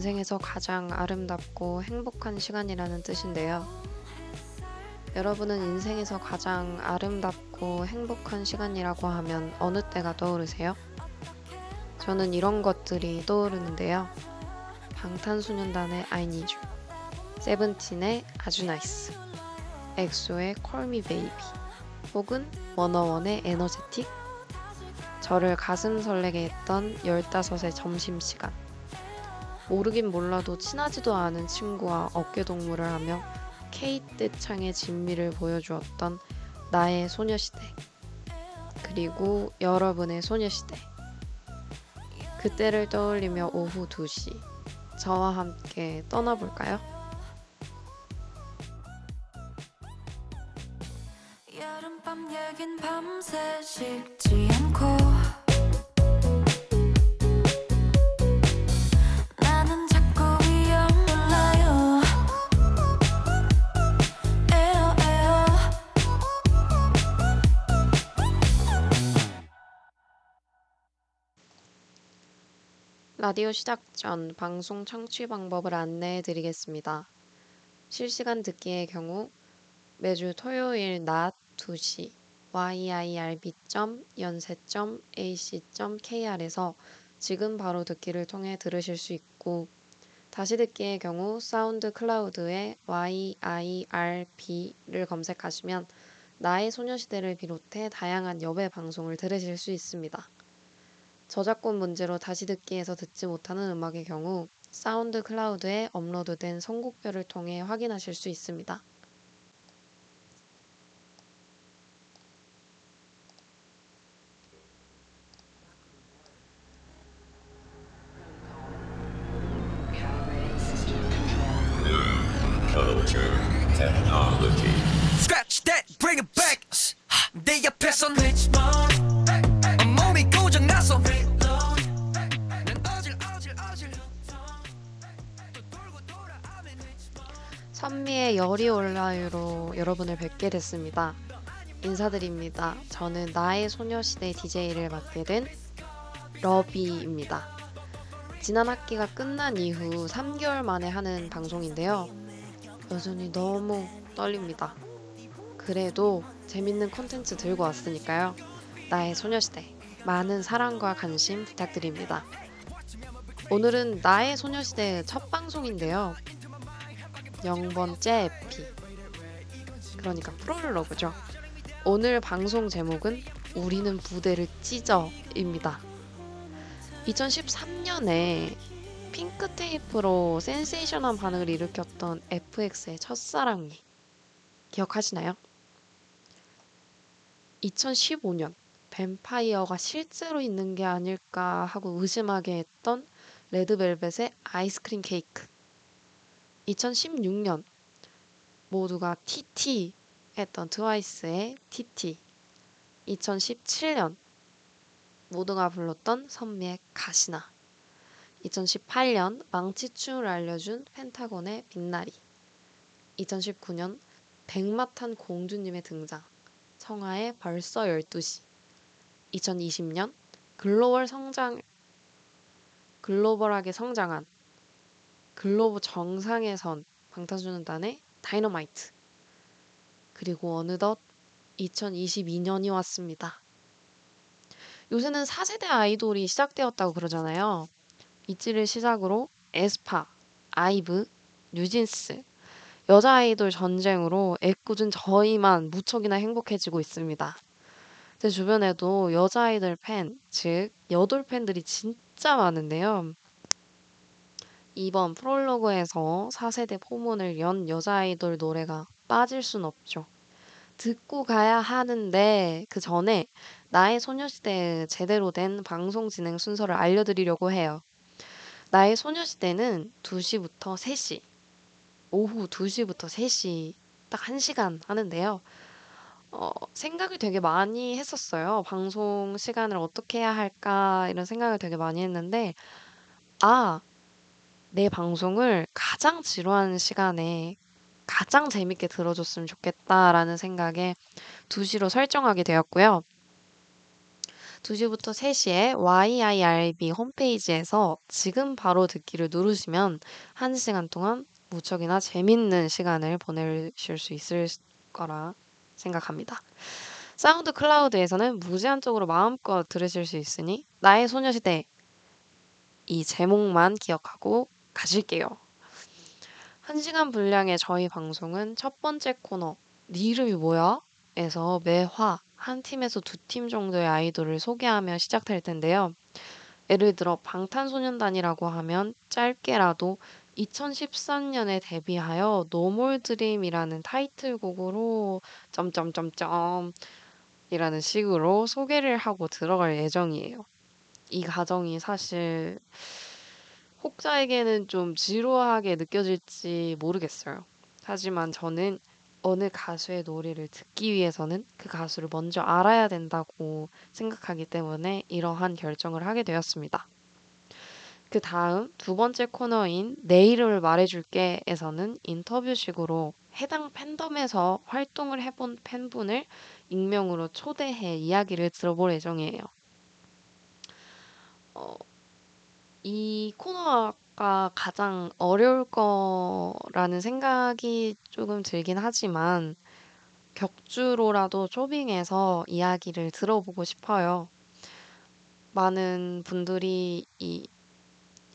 인생에서 가장 아름답고 행복한 시간이라는 뜻인데요. 여러분은 인생에서 가장 아름답고 행복한 시간이라고 하면 어느 때가 떠오르세요? 저는 이런 것들이 떠오르는데요. 방탄소년단의 I Need You, 세븐틴의 아주 nice, 엑소의 Call Me Baby, 혹은 워너원의 Energetic, 저를 가슴 설레게 했던 15의 점심시간. 모르긴 몰라도 친하지도 않은 친구와 어깨동무를 하며 케이트 창의 진미를 보여주었던 나의 소녀시대. 그리고 여러분의 소녀시대. 그때를 떠올리며 오후 2시. 저와 함께 떠나볼까요? 여름밤 얘긴 밤새 식지 라디오 시작 전 방송 청취 방법을 안내해 드리겠습니다. 실시간 듣기의 경우 매주 토요일 낮 2시 yirb.yonsei.ac.kr에서 지금 바로 듣기를 통해 들으실 수 있고 다시 듣기의 경우 SoundCloud에 yirb를 검색하시면 나의 소녀시대를 비롯해 다양한 여배 방송을 들으실 수 있습니다. 저작권 문제로 다시 듣기에서 듣지 못하는 음악의 경우 SoundCloud에 업로드된 선곡표를 통해 확인하실 수 있습니다. 선미의 열이 올라요로 여러분을 뵙게 됐습니다. 인사드립니다. 저는 나의 소녀시대 DJ를 맡게 된 러비입니다. 지난 학기가 끝난 이후 3개월 만에 하는 방송인데요. 여전히 너무 떨립니다. 그래도 재밌는 콘텐츠 들고 왔으니까요. 나의 소녀시대 많은 사랑과 관심 부탁드립니다. 오늘은 나의 소녀시대 첫 방송인데요. 0번째 에피. 그러니까 프롤로그죠. 오늘 방송 제목은 우리는 부대를 찢어입니다. 2013년에 핑크 테이프로 센세이션한 반응을 일으켰던 FX의 첫사랑이 기억하시나요? 2015년 뱀파이어가 실제로 있는 게 아닐까 하고 의심하게 했던 레드벨벳의 아이스크림 케이크 2016년 모두가 TT 했던 트와이스의 TT 2017년 모두가 불렀던 선미의 가시나. 2018년 망치춤을 알려준 펜타곤의 빛나리. 2019년 백마탄 공주님의 등장. 청하의 벌써 12시. 2020년 글로벌 성장 글로벌하게 성장한 글로벌 정상에 선 방탄소년단의 다이너마이트 그리고 어느덧 2022년이 왔습니다. 요새는 4세대 아이돌이 시작되었다고 그러잖아요. 이찌를 시작으로 에스파, 아이브, 뉴진스, 여자 아이돌 전쟁으로 애꿎은 저희만 무척이나 행복해지고 있습니다. 제 주변에도 여자 아이돌 팬, 즉 여돌 팬들이 진짜 많은데요. 이번 프롤로그에서 4세대 포문을 연 여자 아이돌 노래가 빠질 순 없죠. 듣고 가야 하는데 그 전에 나의 소녀시대 제대로 된 방송 진행 순서를 알려드리려고 해요. 나의 소녀시대는 2시부터 3시, 오후 2시부터 3시 딱 1시간 하는데요. 어, 생각을 되게 많이 했었어요. 방송 시간을 어떻게 해야 할까 이런 생각을 되게 많이 했는데 아, 내 방송을 가장 지루한 시간에 가장 재밌게 들어줬으면 좋겠다라는 생각에 2시로 설정하게 되었고요. 2시부터 3시에 YIRB 홈페이지에서 지금 바로 듣기를 누르시면 1시간 동안 무척이나 재밌는 시간을 보내실 수 있을 거라 생각합니다. 사운드 클라우드에서는 무제한적으로 마음껏 들으실 수 있으니 나의 소녀시대 이 제목만 기억하고 가실게요. 1시간 분량의 저희 방송은 첫 번째 코너 네 이름이 뭐야? 에서 매회 한 팀에서 두 팀 정도의 아이돌을 소개하며 시작될 텐데요. 예를 들어 방탄소년단이라고 하면 짧게라도 2013년에 데뷔하여 No More Dream이라는 타이틀곡으로 점점점점 이라는 식으로 소개를 하고 들어갈 예정이에요. 이 과정이 사실 혹자에게는 좀 지루하게 느껴질지 모르겠어요. 하지만 저는 어느 가수의 노래를 듣기 위해서는 그 가수를 먼저 알아야 된다고 생각하기 때문에 이러한 결정을 하게 되었습니다. 그 다음 두 번째 코너인 내 이름을 말해줄게에서는 인터뷰식으로 해당 팬덤에서 활동을 해본 팬분을 익명으로 초대해 이야기를 들어볼 예정이에요. 어, 이 코너가 가장 어려울 거라는 생각이 조금 들긴 하지만 격주로라도 초빙해서 이야기를 들어보고 싶어요. 많은 분들이 이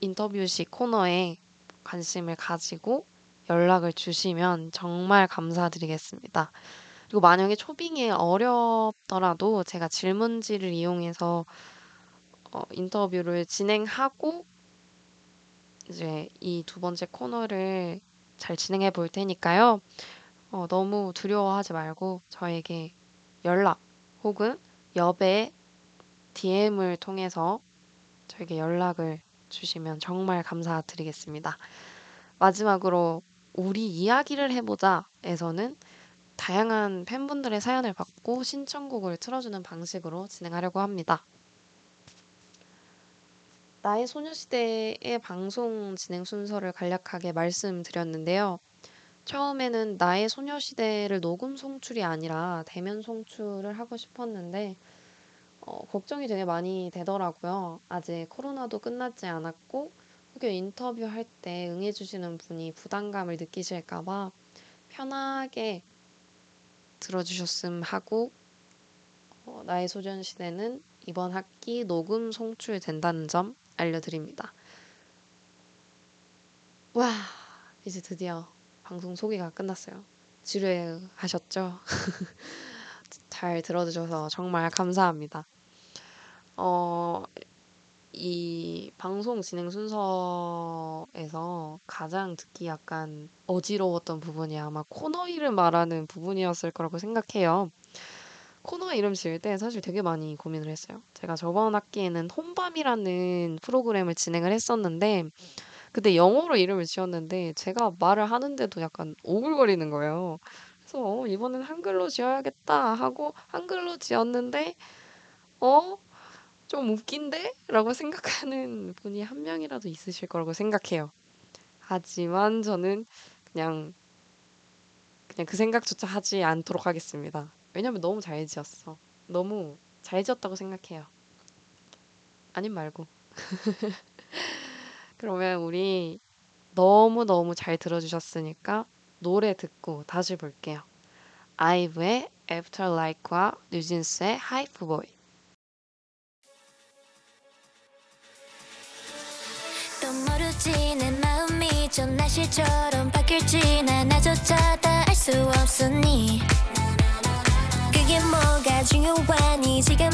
인터뷰식 코너에 관심을 가지고 연락을 주시면 정말 감사드리겠습니다. 그리고 만약에 초빙이 어렵더라도 제가 질문지를 이용해서 어, 인터뷰를 진행하고 이제 이 두 번째 코너를 잘 진행해 볼 테니까요. 어, 너무 두려워하지 말고 저에게 연락 혹은 여배 DM을 통해서 저에게 연락을 주시면 정말 감사드리겠습니다. 마지막으로 우리 이야기를 해보자에서는 다양한 팬분들의 사연을 받고 신청곡을 틀어주는 방식으로 진행하려고 합니다. 나의 소녀시대의 방송 진행 순서를 간략하게 말씀드렸는데요. 처음에는 나의 소녀시대를 녹음 송출이 아니라 대면 송출을 하고 싶었는데 어, 걱정이 되게 많이 되더라고요. 아직 코로나도 끝나지 않았고 혹여 인터뷰할 때 응해주시는 분이 부담감을 느끼실까봐 편하게 들어주셨음 하고 어, 나의 소년시대는 이번 학기 녹음 송출된다는 점 알려드립니다. 와 이제 드디어 방송 소개가 끝났어요. 지루하셨죠? 잘 들어주셔서 정말 감사합니다. 어, 이 방송 진행 순서에서 가장 듣기 약간 어지러웠던 부분이 아마 코너 이름 말하는 부분이었을 거라고 생각해요. 코너 이름 지을 때 사실 되게 많이 고민을 했어요. 제가 저번 학기에는 혼밤이라는 프로그램을 진행을 했었는데 그때 영어로 이름을 지었는데 제가 말을 하는데도 약간 오글거리는 거예요. 그래서 어, 이번엔 한글로 지어야겠다 하고 한글로 지었는데 어? 좀 웃긴데? 라고 생각하는 분이 한 명이라도 있으실 거라고 생각해요. 하지만 저는 그냥 그냥 그 생각조차 하지 않도록 하겠습니다. 왜냐면 너무 잘 지었어. 너무 잘 지었다고 생각해요. 아님 말고. 그러면 우리 너무너무 잘 들어주셨으니까 노래 듣고 다시 볼게요. 아이브의 Afterlike와 뉴진스의 하이프보이. 또 모르지 내 마음이 좀 날씨처럼 바뀔지 난 나조차 다알 수 없으니 뭐가 중요하니 지금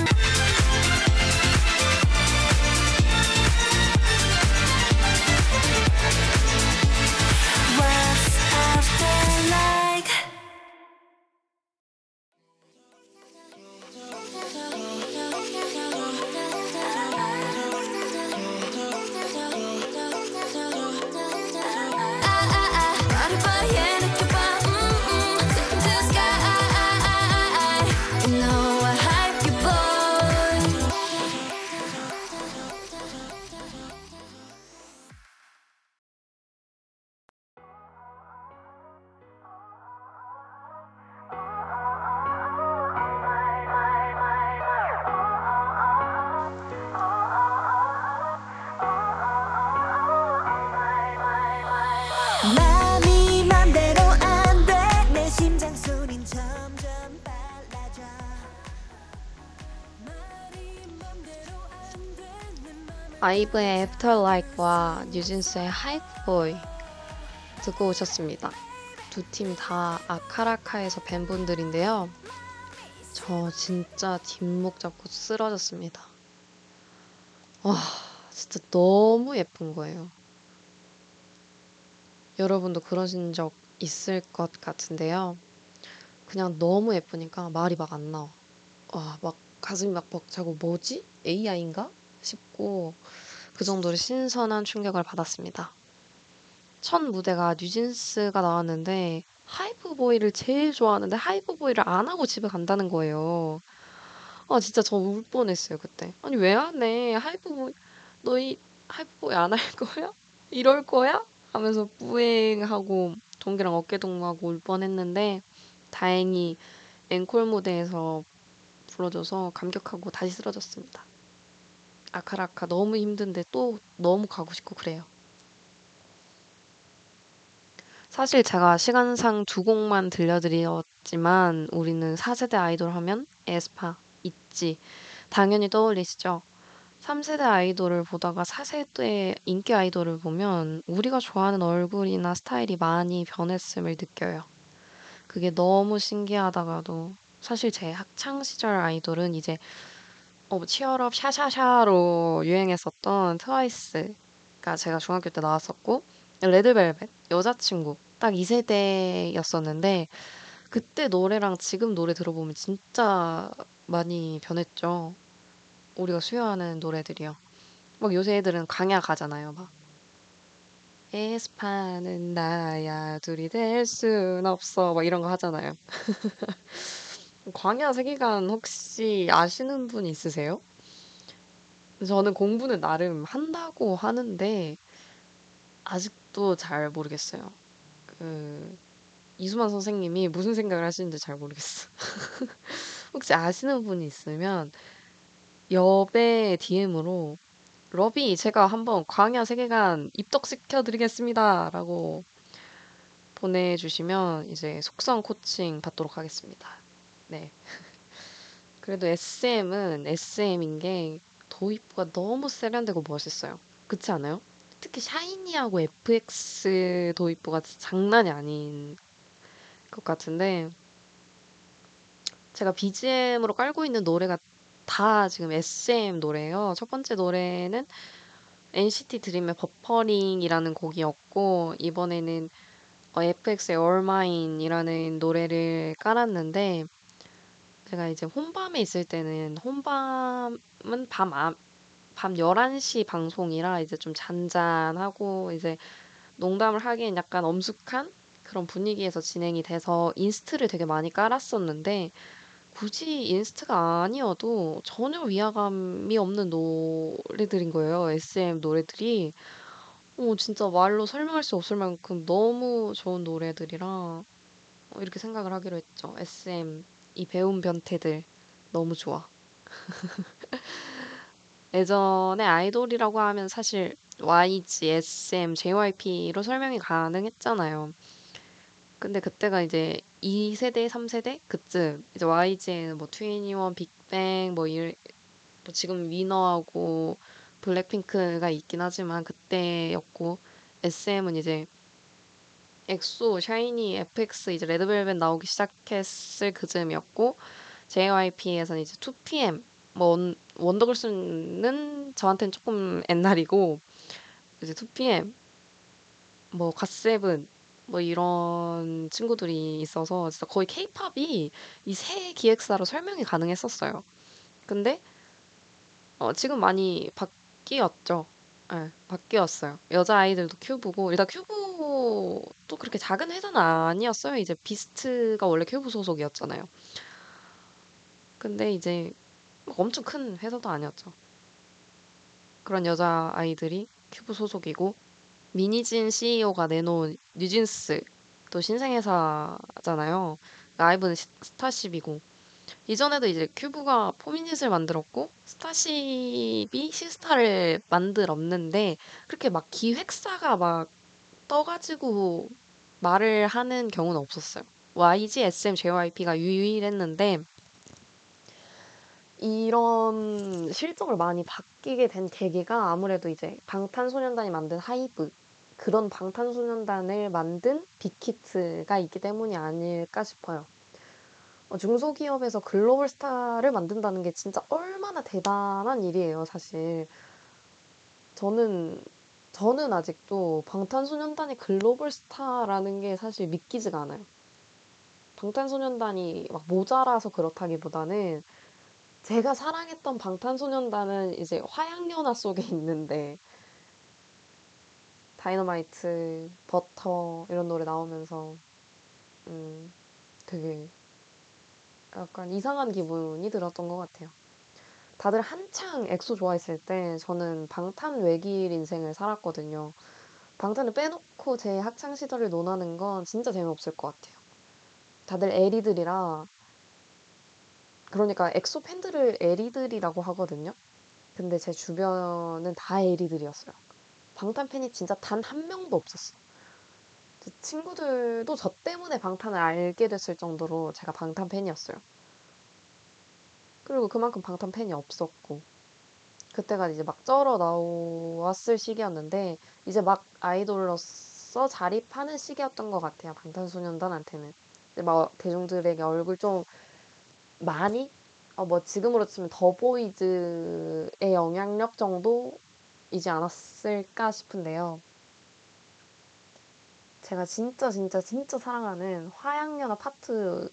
아이브의 Afterlike와 뉴진스의 하이프보이 듣고 오셨습니다. 두 팀 다 아카라카에서 뵌 분들인데요. 저 진짜 뒷목 잡고 쓰러졌습니다. 와, 진짜 너무 예쁜 거예요. 여러분도 그러신 적 있을 것 같은데요. 그냥 너무 예쁘니까 말이 막 안 나와. 와, 막 가슴이 막 벅차고 뭐지? AI인가? 싶고 그 정도로 신선한 충격을 받았습니다. 첫 무대가 뉴진스가 나왔는데 Hype Boy를 제일 좋아하는데 Hype Boy를 안 하고 집에 간다는 거예요. 아 진짜 저 울 뻔했어요 그때. 아니 왜 안 해? Hype Boy 너희 Hype Boy 안 할 거야? 이럴 거야? 하면서 뿌행하고 동기랑 어깨 동무하고 울 뻔했는데 다행히 앵콜 무대에서 불러줘서 감격하고 다시 쓰러졌습니다. 아카라카 너무 힘든데 또 너무 가고 싶고 그래요. 사실 제가 시간상 두 곡만 들려드렸지만 우리는 4세대 아이돌 하면 에스파, 있지 당연히 떠올리시죠? 3세대 아이돌을 보다가 4세대 인기 아이돌을 보면 우리가 좋아하는 얼굴이나 스타일이 많이 변했음을 느껴요. 그게 너무 신기하다가도 사실 제 학창 시절 아이돌은 이제 어, 치얼업 샤샤샤로 유행했었던 트와이스가 제가 중학교 때 나왔었고 레드벨벳 여자친구 딱 2세대였었는데 그때 노래랑 지금 노래 들어보면 진짜 많이 변했죠. 우리가 수요하는 노래들이요. 막 요새 애들은 광야 가잖아요. 막 에스파는 나야 둘이 될 순 없어 막 이런 거 하잖아요. 광야 세계관 혹시 아시는 분 있으세요? 저는 공부는 나름 한다고 하는데 아직도 잘 모르겠어요. 그 이수만 선생님이 무슨 생각을 하시는지 잘 모르겠어. 혹시 아시는 분이 있으면 여배 DM으로 러비 제가 한번 광야 세계관 입덕시켜 드리겠습니다라고 보내주시면 이제 속성 코칭 받도록 하겠습니다. 네. 그래도 SM은 SM인 게 도입부가 너무 세련되고 멋있어요. 그렇지 않아요? 특히 샤이니하고 FX 도입부가 장난이 아닌 것 같은데 제가 BGM으로 깔고 있는 노래가 다 지금 SM 노래예요. 첫 번째 노래는 NCT 드림의 버퍼링이라는 곡이었고 이번에는 어, FX의 All Mine이라는 노래를 깔았는데 제가 이제 혼밤에 있을 때는 혼밤은 밤, 아, 밤 11시 방송이라 이제 좀 잔잔하고 이제 농담을 하기엔 약간 엄숙한 그런 분위기에서 진행이 돼서 inst를 되게 많이 깔았었는데 굳이 인스트가 아니어도 전혀 위화감이 없는 노래들인 거예요. SM 노래들이. 어, 진짜 말로 설명할 수 없을 만큼 너무 좋은 노래들이라 어, 이렇게 생각을 하기로 했죠. SM 이 배운 변태들 너무 좋아. 예전에 아이돌이라고 하면 사실 YG, SM, JYP로 설명이 가능했잖아요. 근데 그때가 이제 2세대, 3세대 그쯤 이제 YG에는 뭐 트웬티원, 빅뱅 뭐, 일, 뭐 지금 위너하고 블랙핑크가 있긴 하지만 그때였고 SM은 이제 엑소, 샤이니, FX 이제 레드벨벳 나오기 시작했을 그즈음이었고 JYP에서는 이제 2PM 뭐 원, 원더걸스는 저한테는 조금 옛날이고 이제 2PM 뭐 갓세븐 뭐 이런 친구들이 있어서 진짜 거의 케이팝이 이 세 기획사로 설명이 가능했었어요. 근데 어, 지금 많이 바뀌었죠. 예, 바뀌었어요. 여자아이들도 큐브고 일단 큐브도 그렇게 작은 회사는 아니었어요. 이제 비스트가 원래 큐브 소속이었잖아요. 근데 이제 막 엄청 큰 회사도 아니었죠. 그런 여자아이들이 큐브 소속이고 민희진 CEO가 내놓은 뉴진스 또 신생회사잖아요. 아이브는 시- 스타쉽이고 이전에도 이제 큐브가 포미닛을 만들었고 스타쉽이 시스타를 만들었는데 그렇게 막 기획사가 막 떠가지고 말을 하는 경우는 없었어요. YG, SM, JYP가 유일했는데 이런 실정을 많이 바뀌게 된 계기가 아무래도 이제 방탄소년단이 만든 하이브 그런 방탄소년단을 만든 빅히트가 있기 때문이 아닐까 싶어요. 어, 중소기업에서 글로벌 스타를 만든다는 게 진짜 얼마나 대단한 일이에요, 사실. 저는 저는 아직도 방탄소년단이 글로벌 스타라는 게 사실 믿기지가 않아요. 방탄소년단이 막 모자라서 그렇다기보다는 제가 사랑했던 방탄소년단은 이제 화양연화 속에 있는데 다이너마이트, 버터 이런 노래 나오면서 음, 되게 약간 이상한 기분이 들었던 것 같아요. 다들 한창 엑소 좋아했을 때 저는 방탄 외길 인생을 살았거든요. 방탄을 빼놓고 제 학창 시절을 논하는 건 진짜 재미없을 것 같아요. 다들 에리들이라 그러니까 엑소 팬들을 에리들이라고 하거든요. 근데 제 주변은 다 에리들이었어요. 방탄 팬이 진짜 단 한 명도 없었어. 제 친구들도 저 때문에 방탄을 알게 됐을 정도로 제가 방탄 팬이었어요. 그리고 그만큼 방탄 팬이 없었고 그때가 이제 막 쩔어 나왔을 시기였는데 이제 막 아이돌로서 자립하는 시기였던 것 같아요. 방탄소년단한테는. 이제 막 대중들에게 얼굴 좀 많이 어, 뭐 지금으로 치면 더 보이즈의 영향력 정도이지 않았을까 싶은데요. 제가 진짜 진짜 진짜 사랑하는 화양연화 파트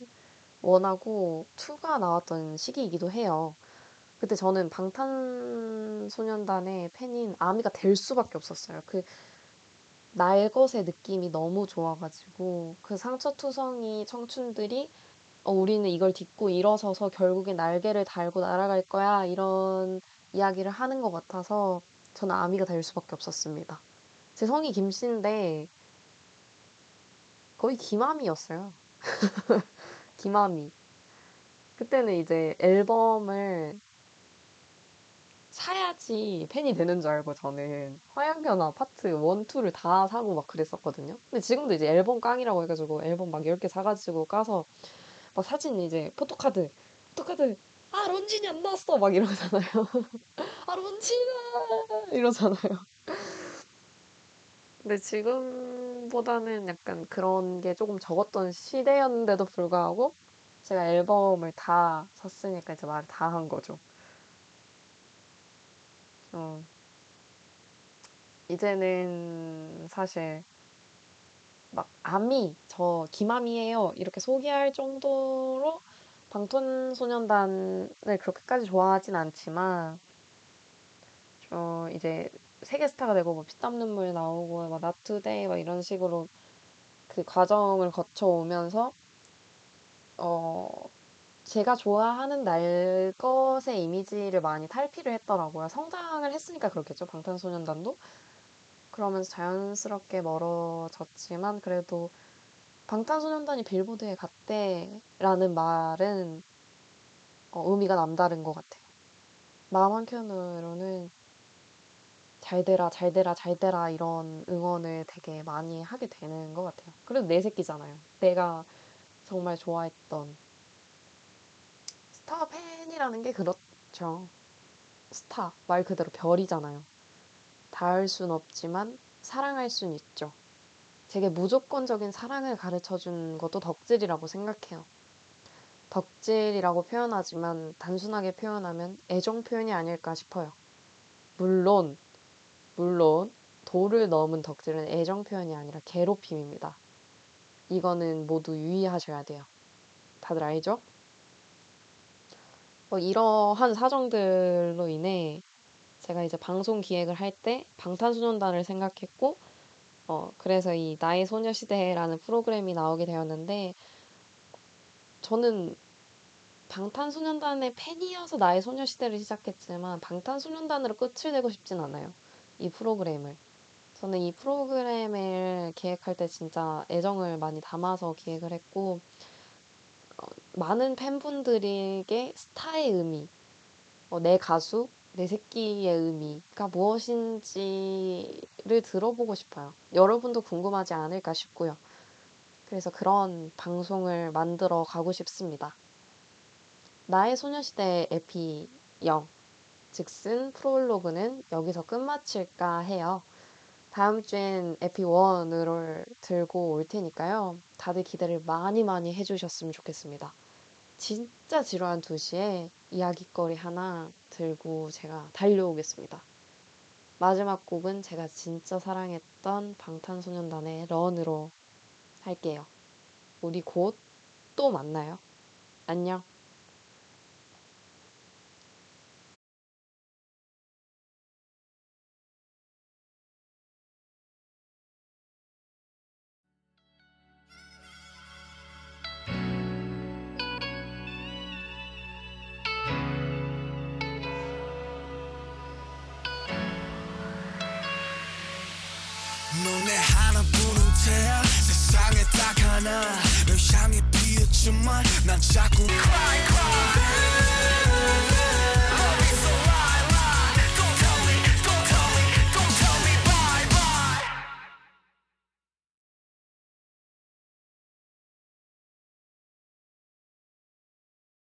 1하고 2가 나왔던 시기이기도 해요. 그때 저는 방탄소년단의 팬인 아미가 될 수밖에 없었어요. 그 날것의 느낌이 너무 좋아가지고 그 상처투성이 청춘들이 어, 우리는 이걸 딛고 일어서서 결국에 날개를 달고 날아갈 거야 이런 이야기를 하는 것 같아서 저는 아미가 될 수밖에 없었습니다. 제 성이 김씨인데 거의 김아미였어요. 김아미. 그때는 이제 앨범을 사야지 팬이 되는 줄 알고 저는 화양연화 파트 1, 2를 다 사고 막 그랬었거든요. 근데 지금도 이제 앨범 깡이라고 해가지고 앨범 막 10개 사가지고 까서 막 사진 이제 포토카드, 포토카드, 아, 런쥔이 안 나왔어! 막 이러잖아요. 아, 런쥔아! 이러잖아요. 근데 지금 보다는 약간 그런 게 조금 적었던 시대였는데도 불구하고 제가 앨범을 다 샀으니까 이제 말을 다 한 거죠. 어, 이제는 사실 막 아미, 저 김아미예요. 이렇게 소개할 정도로 방탄소년단을 그렇게까지 좋아하진 않지만 저 이제 세계 스타가 되고 뭐 피땀 눈물 나오고 막 나투데이 막 이런 식으로 그 과정을 거쳐 오면서 어 제가 좋아하는 날 것의 이미지를 많이 탈피를 했더라고요. 성장을 했으니까 그렇겠죠. 방탄소년단도. 그러면서 자연스럽게 멀어졌지만 그래도 방탄소년단이 빌보드에 갔대라는 말은 어, 의미가 남다른 것 같아요. 마음 한켠으로는 잘 되라, 잘 되라, 잘 되라 이런 응원을 되게 많이 하게 되는 것 같아요. 그래도 내 새끼잖아요. 내가 정말 좋아했던 스타 팬이라는 게 그렇죠. 스타, 말 그대로 별이잖아요. 닿을 순 없지만 사랑할 순 있죠. 제게 무조건적인 사랑을 가르쳐 준 것도 덕질이라고 생각해요. 덕질이라고 표현하지만 단순하게 표현하면 애정 표현이 아닐까 싶어요. 물론, 물론, 도를 넘은 덕질은 애정 표현이 아니라 괴롭힘입니다. 이거는 모두 유의하셔야 돼요. 다들 알죠? 뭐 이러한 사정들로 인해 제가 이제 방송 기획을 할 때 방탄소년단을 생각했고, 어, 그래서 이 나의 소녀시대라는 프로그램이 나오게 되었는데, 저는 방탄소년단의 팬이어서 나의 소녀시대를 시작했지만, 방탄소년단으로 끝을 내고 싶진 않아요. 이 프로그램을. 저는 이 프로그램을 기획할 때 진짜 애정을 많이 담아서 기획을 했고, 어, 많은 팬분들에게 스타의 의미, 어, 내 가수, 내 새끼의 의미가 무엇인지를 들어보고 싶어요. 여러분도 궁금하지 않을까 싶고요. 그래서 그런 방송을 만들어 가고 싶습니다. 나의 소녀시대 에피 0, 즉슨 프롤로그는 여기서 끝마칠까 해요. 다음 주엔 에피 1을 들고 올 테니까요. 다들 기대를 많이 많이 해주셨으면 좋겠습니다. 진짜 지루한 2시에 이야기거리 하나 들고 제가 달려오겠습니다. 마지막 곡은 제가 진짜 사랑했던 방탄소년단의 런으로 할게요. 우리 곧 또 만나요. 안녕. 하나 널 향해 피었지만 난 자꾸 cry cry